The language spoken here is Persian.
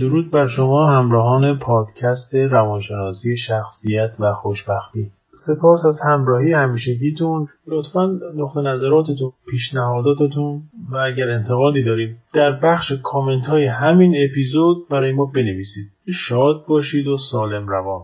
درود بر شما همراهان پادکست روانشناسی شخصیت و خوشبختی. سپاس از همراهی همیشگیتون. لطفا نقطه نظراتتون پیشنهاداتتون و اگر انتقادی دارید در بخش کامنت های همین اپیزود برای ما بنویسید. شاد باشید و سالم روان.